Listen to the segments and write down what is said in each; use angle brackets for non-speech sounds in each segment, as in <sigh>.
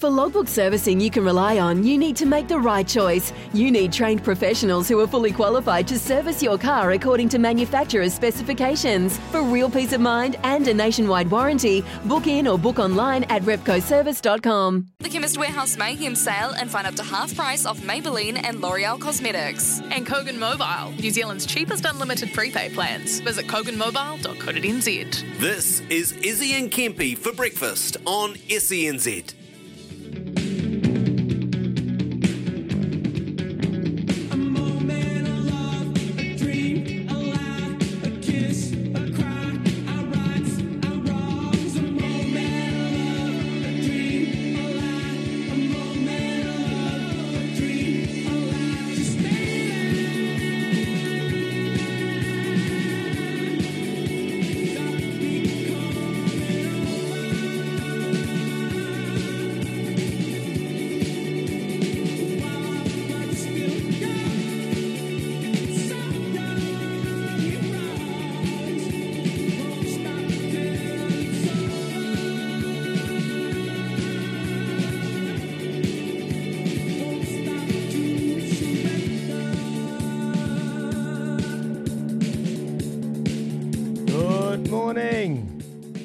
For logbook servicing you can rely on, you need to make the right choice. You need trained professionals who are fully qualified to service your car according to manufacturer's specifications. For real peace of mind and a nationwide warranty, book in or book online at repcoservice.com. The Chemist Warehouse Mayhem sale and find up to half price off Maybelline and L'Oreal Cosmetics. And Kogan Mobile, New Zealand's cheapest unlimited prepaid plans. Visit koganmobile.co.nz. This is Izzy and Kempy for breakfast on SENZ.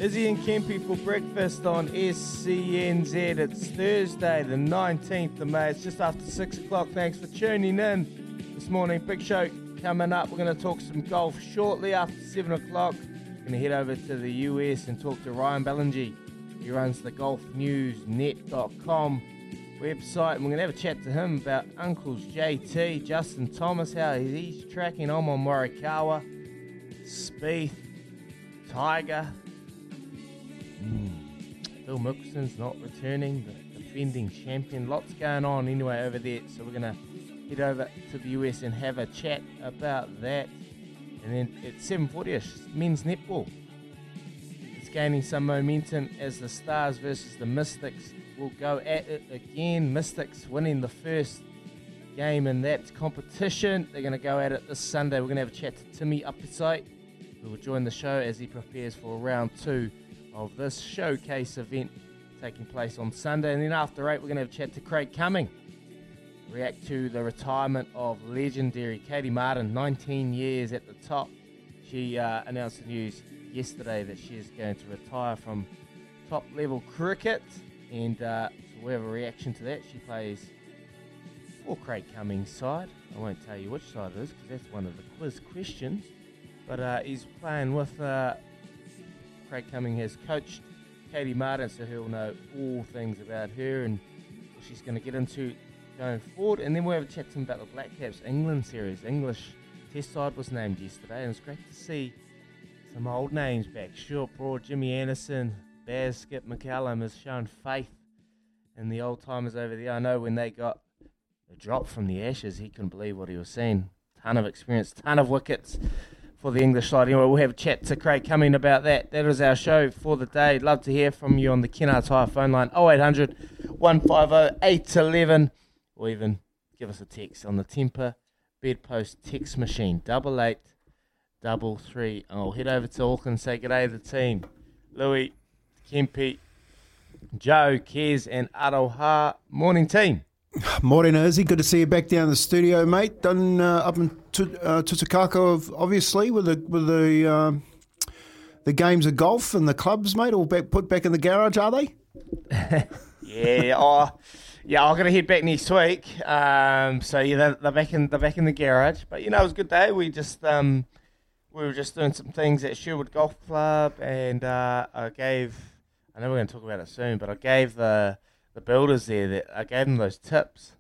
Izzy and Kempy for breakfast on SENZ. It's Thursday, the 19th of May. It's just after 6 o'clock. Thanks for tuning in this morning. Big show coming up. We're going to talk some golf shortly after 7 o'clock. Going to head over to the US and talk to Ryan Bellinger. He runs the golfnewsnet.com website. And we're going to have a chat to him about Uncles JT, Justin Thomas, how he's tracking on on Morikawa, Spieth, Tiger. Phil Mickelson's not returning, the defending champion. Lots going on anyway over there. So we're going to head over to the US and have a chat about that. And then at 7.40ish, men's netball. It's gaining some momentum as the Stars versus the Mystics will go at it again. Mystics winning the first game in that competition. They're going to go at it this Sunday. We're going to have a chat to Timmy Upside who will join the show as he prepares for round two of this showcase event taking place on Sunday. And then after eight, we're going to have a chat to Craig Cumming. React to the retirement of legendary Katie Martin, 19 years at the top. She uh, announced the news yesterday that she is going to retire from top level cricket. And uh, so we have a reaction to that. She plays for Craig Cummings' side. I won't tell you which side it is because that's one of the quiz questions. But uh, he's playing with uh, Craig Cumming has coached Katie Martin, so he'll know all things about her and what she's going to get into going forward. And then we'll have a chat to him about the Black Caps England series. English Test side was named yesterday, and it's great to see some old names back. Stuart Broad, Jimmy Anderson, Baz Skip McCullum has shown faith in the old timers over there. I know when they got the drop from the Ashes, he couldn't believe what he was seeing. Ton of experience, ton of wickets for the English side. Anyway, we'll have a chat to Craig Cumming about that. That is our show for the day. Love to hear from you on the Kennards Hire phone line 0800 150 811 or even give us a text on the Temper Bedpost text machine double eight double three. I'll head over to Auckland and say good day to the team. Louis, Kempy, Joe, Kez, and Aroha. Morning, team. Morning, Izzy. Good to see you back down the studio, mate. Done uh, up in T- uh, obviously, with the with the um, the games of golf and the clubs, mate. All back, put back in the garage, are they? <laughs> yeah, oh, yeah. I'm gonna head back next week. Um, so yeah, they're, they're back in they're back in the garage. But you know, it was a good day. We just um, we were just doing some things at Sherwood Golf Club, and uh, I gave. I know we're going to talk about it soon, but I gave the the builders there that I gave them those tips.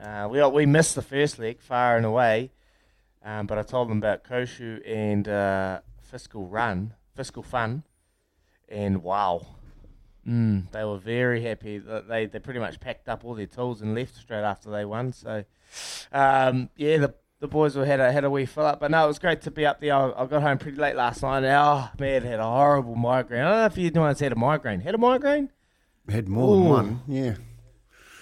Uh, we we missed the first leg far and away, um, but I told them about Koshu and uh, Fiscal Run, Fiscal Fun, and wow, mm, they were very happy. They they pretty much packed up all their tools and left straight after they won. So, um, yeah, the the boys were had a had a wee fill up, but no, it was great to be up there. I, I got home pretty late last night. And, oh man, had a horrible migraine. I don't know if you anyone's had a migraine. Had a migraine? Had more than Ooh. one, yeah.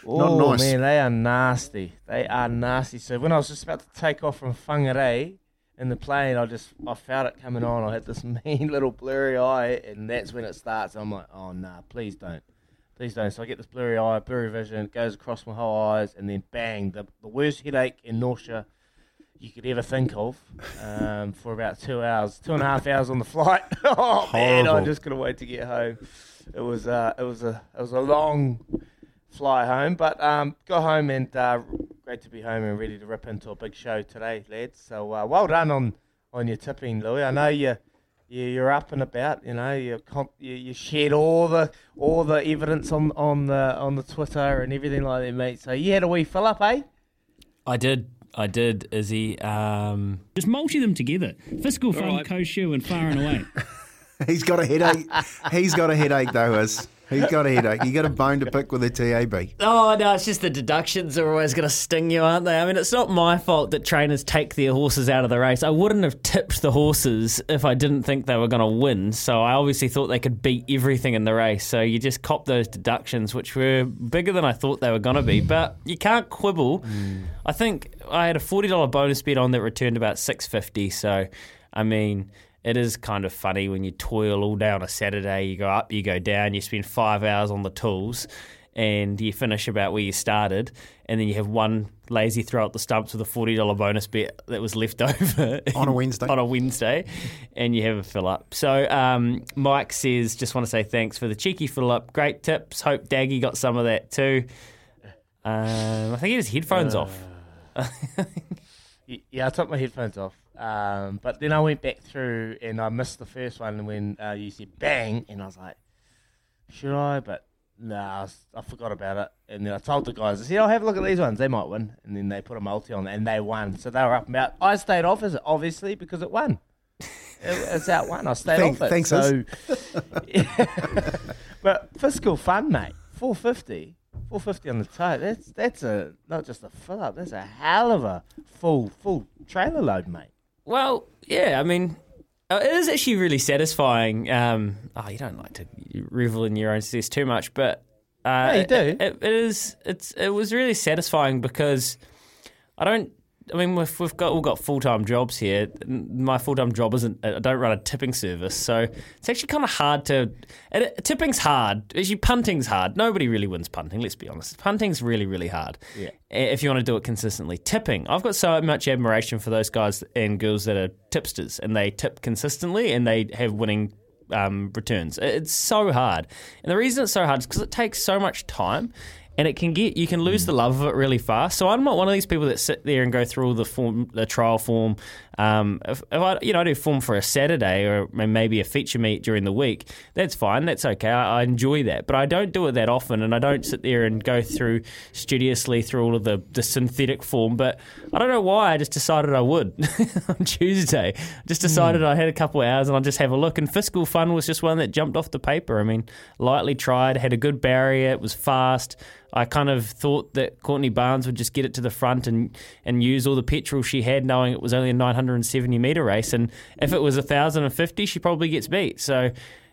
Oh nice. man, they are nasty. They are nasty. So when I was just about to take off from Whangarei in the plane, I just I felt it coming on. I had this <laughs> mean little blurry eye, and that's when it starts. I'm like, oh nah, please don't, please don't. So I get this blurry eye, blurry vision, it goes across my whole eyes, and then bang, the the worst headache and nausea you could ever think of um, for about two hours, two and a half hours on the flight. <laughs> oh man, I Horrible. just couldn't wait to get home. It was uh, it was a it was a long fly home, but um, got home and uh, great to be home and ready to rip into a big show today, lads. So uh, well done on, on your tipping, Louis. I know you. You, you're up and about, you know. You, comp, you you shared all the all the evidence on, on the on the Twitter and everything like that, mate. So you had a wee fill up, eh? I did. I did, Izzy. Um, Just multi them together. Fiscal fun, Alright. Koshu, and far and away. <laughs> He's got a headache. He's got a headache, though, Is. He's got a headache. You got a bone to pick with the TAB. oh no, it's just the deductions are always going to sting you, aren't they? I mean, it's not my fault that trainers take their horses out of the race. I wouldn't have tipped the horses if I didn't think they were going to win. So I obviously thought they could beat everything in the race. So you just cop those deductions, which were bigger than I thought they were going to be. But you can't quibble. Hmm. I think I had a forty dollar bonus bet on that returned about six fifty. So, I mean, it is kind of funny when you toil all day on a Saturday. You go up, you go down, you spend five hours on the tools, and you finish about where you started, and then you have one lazy throw at the stumps with a forty dollar bonus bet that was left <laughs> over On a Wednesday. on a Wednesday, and you have a fill up. So um, Mike says, just want to say thanks for the cheeky fill up. Great tips. Hope Daggy got some of that too. Um, I think he has headphones off. <laughs> Yeah, I took my headphones off. Um, but then I went back through and I missed the first one when uh, you said bang, and I was like, should I? But no, I, was- I forgot about it. And then I told the guys, I said, I'll have a look at these ones. They might win. And then they put a multi on and they won. So they were up and out. I stayed off, as obviously, because it won. <laughs> It, it's out one. I stayed Thank- off it. thanks, so, <laughs> but fiscal fun, mate. 450. 450 on the toe. That's that's a not just a fill up. That's a hell of a full full trailer load, mate. Well, yeah, I mean, uh, it is actually really satisfying. Um, oh, you don't like to revel in your own success too much, but uh, Yeah, you do. It, it is. It's. It was really satisfying because I don't. I mean, we've, we've got all got full time jobs here. My full time job isn't. I don't run a tipping service, so it's actually kind of hard to. And it, tipping's hard. Actually, punting's hard. Nobody really wins punting. Let's be honest. Punting's really, really hard. Yeah. If you want to do it consistently, tipping. I've got so much admiration for those guys and girls that are tipsters and they tip consistently and they have winning um, returns. It's so hard, and the reason it's so hard is because it takes so much time, and it can get you can lose mm. the love of it really fast. So I'm not one of these people that sit there and go through all the form, the trial form. Um, if, if I, you know, I do form for a Saturday or maybe a feature meet during the week. That's fine. That's okay. I, I enjoy that, but I don't do it that often, and I don't sit there and go through studiously through all of the, the synthetic form. But I don't know why. I just decided I would <laughs> on Tuesday. Just decided I had a couple of hours and I'll just have a look. And fiscal fun was just one that jumped off the paper. I mean, lightly tried, had a good barrier. It was fast. I kind of thought that Courtney Barnes would just get it to the front and, and use all the petrol she had, knowing it was only a 970 metre race. And if it was 1,050, she probably gets beat. So,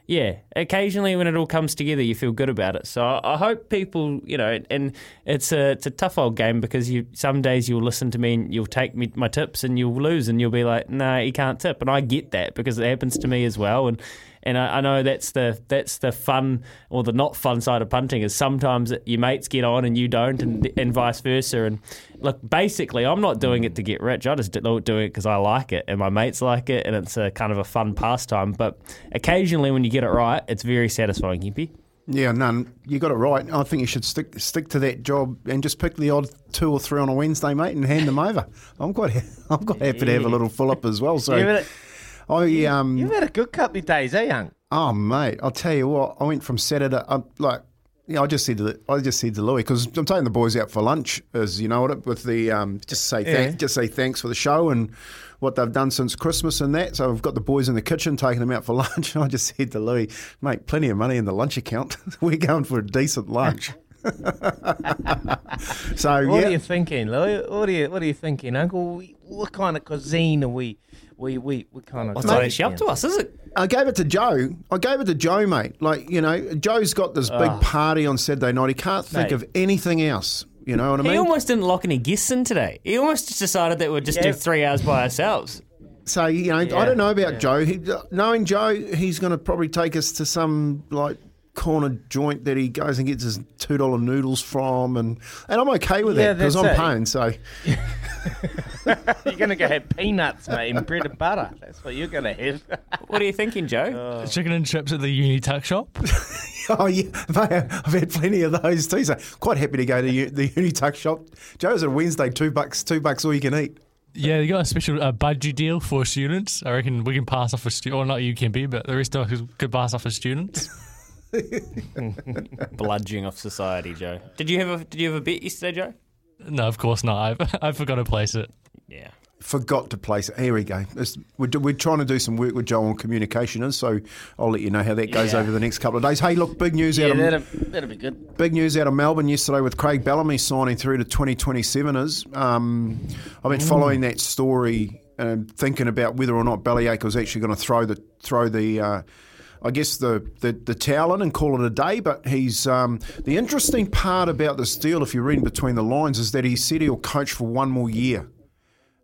yeah, occasionally when it all comes together, you feel good about it. So I hope people, you know, and it's a it's a tough old game because you some days you'll listen to me and you'll take me my tips and you'll lose and you'll be like, no, you can't tip, and I get that because it happens to me as well. And and I, I know that's the that's the fun or the not fun side of punting is sometimes your mates get on and you don't, and and vice versa. And look, basically, I'm not doing it to get rich. I just do do it because I like it and my mates like it, and it's a kind of a fun pastime. But occasionally, when you get it right, it's very satisfying, Hippie. Yeah, none. You got it right. I think you should stick stick to that job and just pick the odd two or three on a Wednesday, mate, and hand them over. I'm quite ha- <laughs> I'm quite happy to have a little full up as well. <laughs> So had, I um you've had a good couple of days, eh, young? oh mate, I'll tell you what. I went from Saturday. I'm like Yeah, I just said to the, I just said to Louis because I'm taking the boys out for lunch, as you know it, with the um, just say Yeah. thank, just say thanks for the show and what they've done since Christmas and that. So I've got the boys in the kitchen taking them out for <laughs> lunch. And I just said to Louis, mate, plenty of money in the lunch account. <laughs> We're going for a decent lunch. <laughs> so What yeah, are you thinking, Louis? What are you What are you thinking, Uncle? What kind of cuisine are we? We we we kind of. What's not actually up to us, is it? I gave it to Joe. I gave it to Joe, mate. Like you know, Joe's got this big Ah. party on Saturday night. He can't think Mate. of anything else. You know what I mean? He mean? almost didn't lock any guests in today. He almost just decided that we'd just do Yeah. three hours by ourselves. So you know, I don't know about Joe. He, knowing Joe, he's going to probably take us to some like corner joint that he goes and gets his two dollar noodles from, and and I'm okay with Yeah, that because I'm it. paying. So <laughs> <laughs> <laughs> you're gonna go have peanuts, mate, and bread and butter. That's what you're gonna have. What are you thinking, Joe? <laughs> Chicken and chips at the uni tuck shop. <laughs> oh yeah, mate, I've had plenty of those too. So quite happy to go to u- the Unituck shop. Joe's a Wednesday, two bucks, two bucks all you can eat. Yeah, they got a special uh, budgie deal for students. I reckon we can pass off a student, or not you can be, but the rest of us could pass off as students. Bludging off society, Joe. Did you have a Did you have a bet yesterday, Joe? No, of course not. I I forgot to place it. Yeah. Forgot to place it. Here we go. It's, we're, we're trying to do some work with Joe on communication, so I'll let you know how that goes Yeah. over the next couple of days. Hey, look, big news yeah, out of that'll, that'll be good. Big news out of Melbourne yesterday with Craig Bellamy signing through to 2027 is. Um, I've been following that story and thinking about whether or not Bellyache was actually going to throw the throw the. Uh, I guess the, the, the towel in and call it a day, but he's um, the interesting part about this deal, if you read between the lines, is that he said he'll coach for one more year,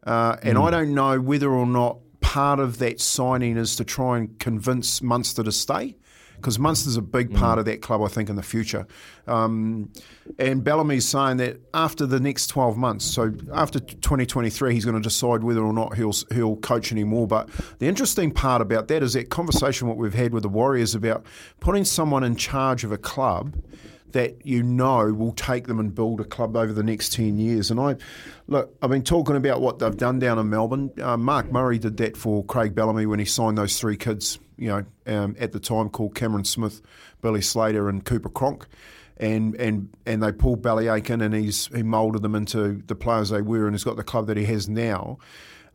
uh, and I don't know whether or not part of that signing is to try and convince Munster to stay because Munster's a big part of that club, I think, in the future. Um, and Bellamy's saying that after the next 12 months, so after 2023, he's going to decide whether or not he'll he'll coach anymore. But the interesting part about that is that conversation what we've had with the Warriors about putting someone in charge of a club that you know will take them and build a club over the next 10 years. And I look, I've been talking about what they've done down in Melbourne. Uh, Mark Murray did that for Craig Bellamy when he signed those three kids, you know, um, at the time called Cameron Smith, Billy Slater, and Cooper Cronk. And, and and they pulled Bellyache in and he's he moulded them into the players they were and he's got the club that he has now.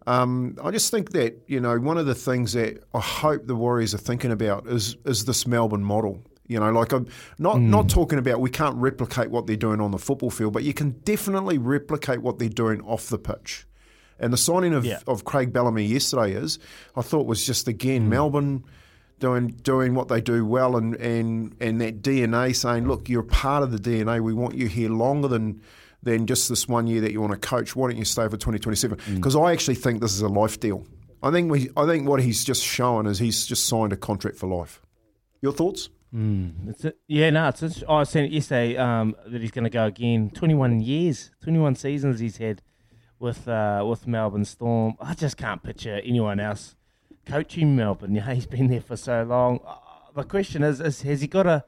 Um, I just think that you know one of the things that I hope the Warriors are thinking about is is this Melbourne model. You know, like I'm not not hmm. talking about we can't replicate what they're doing on the football field, but you can definitely replicate what they're doing off the pitch. And the signing of, Yeah. of Craig Bellamy yesterday is, I thought was just again hmm. Melbourne doing doing what they do well and, and and that DNA saying, look, you're part of the DNA. We want you here longer than than just this one year that you want to coach. Why don't you stay for 2027? Hmm. Because I actually think this is a life deal. I think we I think what he's just shown is he's just signed a contract for life. Your thoughts? It's a, yeah, no, it's, it's, I seen it yesterday um, that he's going to go again. Twenty-one years, twenty-one seasons he's had with uh, with Melbourne Storm. I just can't picture anyone else coaching Melbourne. <laughs> Yeah, he's been there for so long. Uh, the question is, is has he got a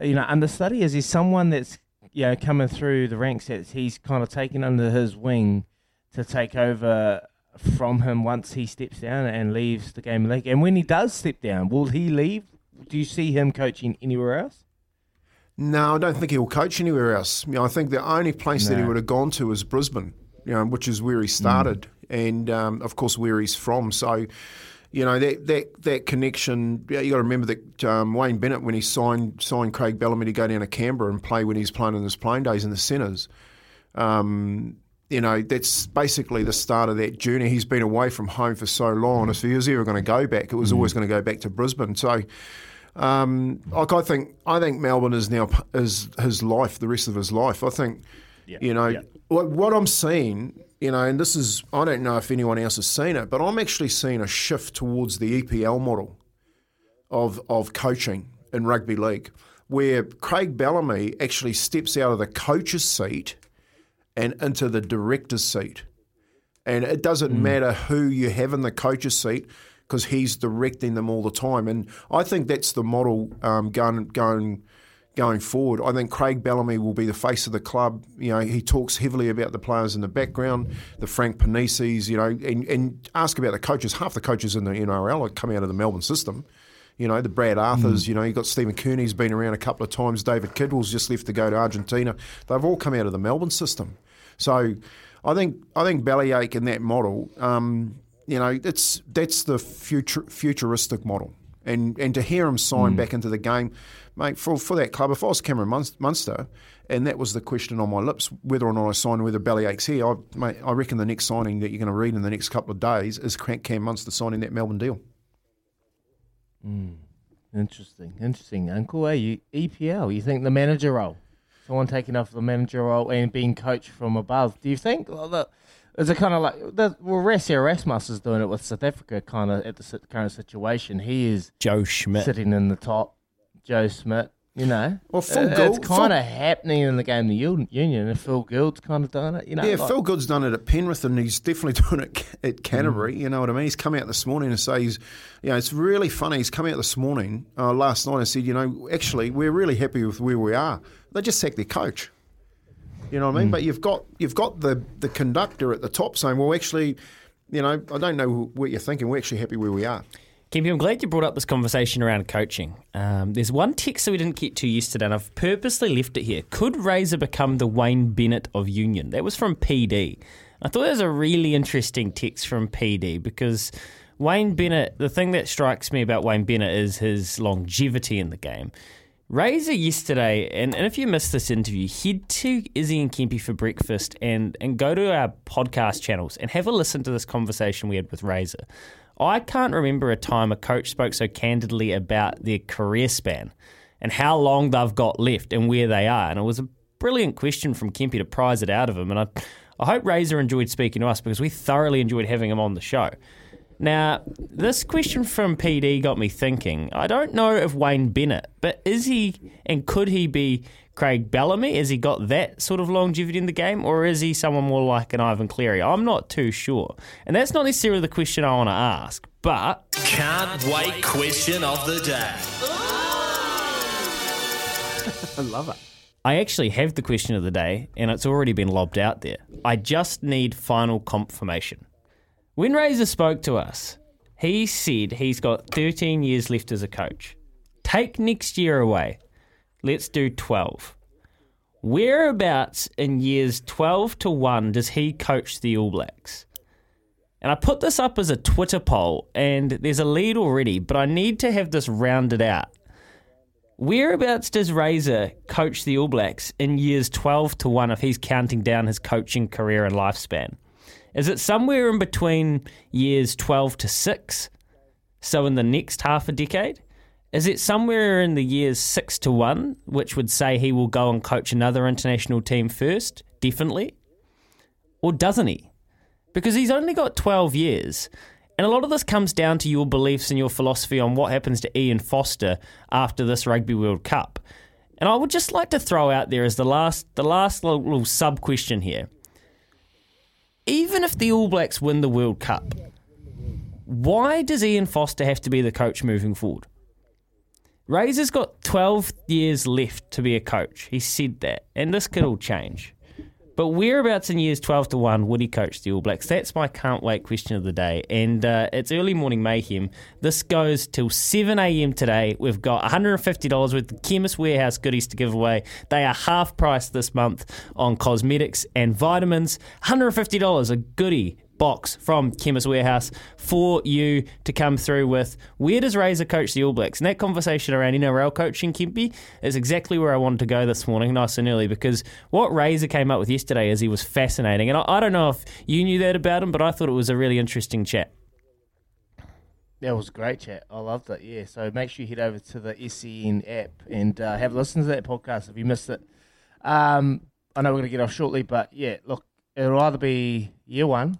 you know understudy? Is he someone that's you know coming through the ranks that he's kind of taken under his wing to take over from him once he steps down and leaves the game league? And when he does step down, will he leave? Do you see him coaching anywhere else? No, I don't think he'll coach anywhere else. You know, I think the only place that he would have gone to is Brisbane, you know, which is where he started, and um, of course where he's from. So, you know, that that that connection. Yeah, you got to remember that um, Wayne Bennett, when he signed signed Craig Bellamy to go down to Canberra and play when he's playing in his playing days in the centres. Um, you know, that's basically the start of that journey. He's been away from home for so long. If he was ever going to go back, it was always going to go back to Brisbane. So, um, like I think, I think Melbourne is now is his life, the rest of his life. I think, you know, what, what I'm seeing, you know, and this is, I don't know if anyone else has seen it, but I'm actually seeing a shift towards the EPL model of of coaching in rugby league, where Craig Bellamy actually steps out of the coach's seat and into the director's seat. And it doesn't matter who you have in the coach's seat because he's directing them all the time. And I think that's the model um, going going going forward. I think Craig Bellamy will be the face of the club. You know, he talks heavily about the players in the background, the Frank Ponissi, you know, and, and ask about the coaches. Half the coaches in the NRL are coming out of the Melbourne system. You know, the Brad Arthurs, you know, you've got Stephen Kearney's been around a couple of times. David Kidwell's just left to go to Argentina. They've all come out of the Melbourne system. So I think I think Bellyache in that model, um, you know, it's that's the future futuristic model. And and to hear him sign hmm. back into the game, mate, for, for that club, if I was Cameron Mun- Munster, and that was the question on my lips, whether or not I sign, whether Bellyache's here, I, mate, I reckon the next signing that you're going to read in the next couple of days is Cam Cam Munster signing that Melbourne deal. Hmm. Interesting, interesting, Uncle. Hey, you EPL? You think the manager role, someone taking off the manager role and being coached from above? Do you think? Well, the, is it kind of like the, well, Rassie Erasmus is doing it with South Africa, kind of at the current situation. He is Joe Schmidt. sitting in the top. Joe Schmidt, you know. Well, Phil Uh, Gould- it's kind Phil- of happening in the game, the Un- Union, and Phil Gould's kind of doing it. You know, yeah, like- Phil Gould's done it at Penrith, and he's definitely <laughs> doing it at Canterbury. Mm. You know what I mean? He's come out this morning and say he's, you know, it's really funny. He's come out this morning, uh, last night, and said, you know, actually, we're really happy with where we are. They just sacked their coach. You know what I Mm. mean? But you've got you've got the the conductor at the top saying, well, actually, you know, I don't know what you're thinking. We're actually happy where we are. Kempy, I'm glad you brought up this conversation around coaching. Um, there's one text that we didn't get to yesterday, and I've purposely left it here. Could Razor become the Wayne Bennett of Union? That was from PD. I thought that was a really interesting text from PD because Wayne Bennett, the thing that strikes me about Wayne Bennett is his longevity in the game. Razor yesterday, and, and if you missed this interview, head to Izzy and Kempy for breakfast and, and go to our podcast channels and have a listen to this conversation we had with Razor. I can't remember a time a coach spoke so candidly about their career span and how long they've got left and where they are. And it was a brilliant question from Kempy to prize it out of him. And I, I hope Razor enjoyed speaking to us because we thoroughly enjoyed having him on the show. Now, this question from PD got me thinking. I don't know if Wayne Bennett, but is he and could he be Craig Bellamy? Has he got that sort of longevity in the game, or is he someone more like an Ivan Cleary? I'm not too sure. And that's not necessarily the question I want to ask, but Can't wait question of the day. I love it. I actually have the question of the day, and it's already been lobbed out there. I just need final confirmation. When Razor spoke to us, he said he's got 13 years left as a coach. Take next year away. Let's do 12. Whereabouts in years 12 to 1 does he coach the All Blacks? And I put this up as a Twitter poll, and there's a lead already, but I need to have this rounded out. Whereabouts does Razor coach the All Blacks in years 12 to 1 if he's counting down his coaching career and lifespan? Is it somewhere in between years 12 to 6? So in the next half a decade? Is it somewhere in the years 6 to 1, which would say he will go and coach another international team first? Definitely. Or doesn't he? Because he's only got 12 years. And a lot of this comes down to your beliefs and your philosophy on what happens to Ian Foster after this Rugby World Cup. And I would just like to throw out there as the last the last little, little sub question here. Even if the All Blacks win the World Cup, why does Ian Foster have to be the coach moving forward? Razor's got 12 years left to be a coach. He said that. And this could all change. But whereabouts in years 12 to 1 would he coach the All Blacks? That's my can't wait question of the day. And uh, it's early morning mayhem. This goes till 7 a.m. today. We've got $150 worth of Chemist Warehouse goodies to give away. They are half price this month on cosmetics and vitamins. $150, a goodie box from Chemist Warehouse for you to come through with. Where does Razor coach the All Blacks? And that conversation around NRL coaching, Kempy, is exactly where I wanted to go this morning, nice and early, because what Razor came up with yesterday is he was fascinating. And I, I don't know if you knew that about him, but I thought it was a really interesting chat. That was a great chat. I loved it. Yeah. So make sure you head over to the SEN app and uh, have a listen to that podcast if you missed it. Um, I know we're going to get off shortly, but yeah, look, it'll either be year one.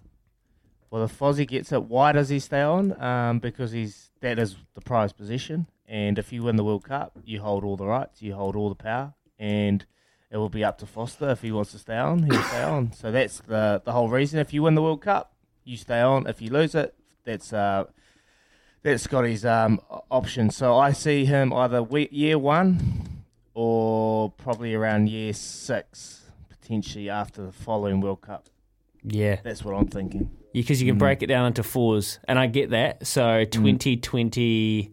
Well, if Fozzie gets it, why does he stay on? Um, because he's that is the prize position, and if you win the World Cup, you hold all the rights, you hold all the power, and it will be up to Foster if he wants to stay on. He'll stay on. So that's the the whole reason. If you win the World Cup, you stay on. If you lose it, that's uh, that's Scotty's um, option. So I see him either we- year one or probably around year six, potentially after the following World Cup. Yeah. That's what I'm thinking. Because you can break it down into fours, and I get that. So 2020,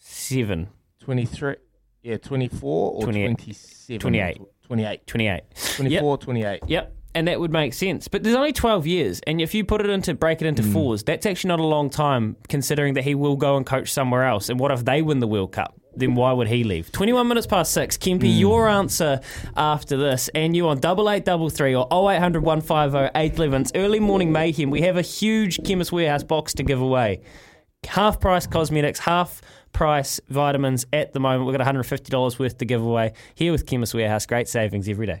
27. 23. Yeah, 24 or 28. 27. 28. 28. 28. 24, Yep. 28. Yep. And that would make sense. But there's only 12 years. And if you put it into, break it into Mm. fours, that's actually not a long time considering that he will go and coach somewhere else. And what if they win the World Cup? Then why would he leave? 21 minutes past six. Kempy, Mm. your answer after this. And you on double eight double three or 0800 150 811. It's early morning mayhem. We have a huge Chemist Warehouse box to give away. Half price cosmetics, half price vitamins at the moment. We've got $150 worth to give away here with Chemist Warehouse. Great savings every day.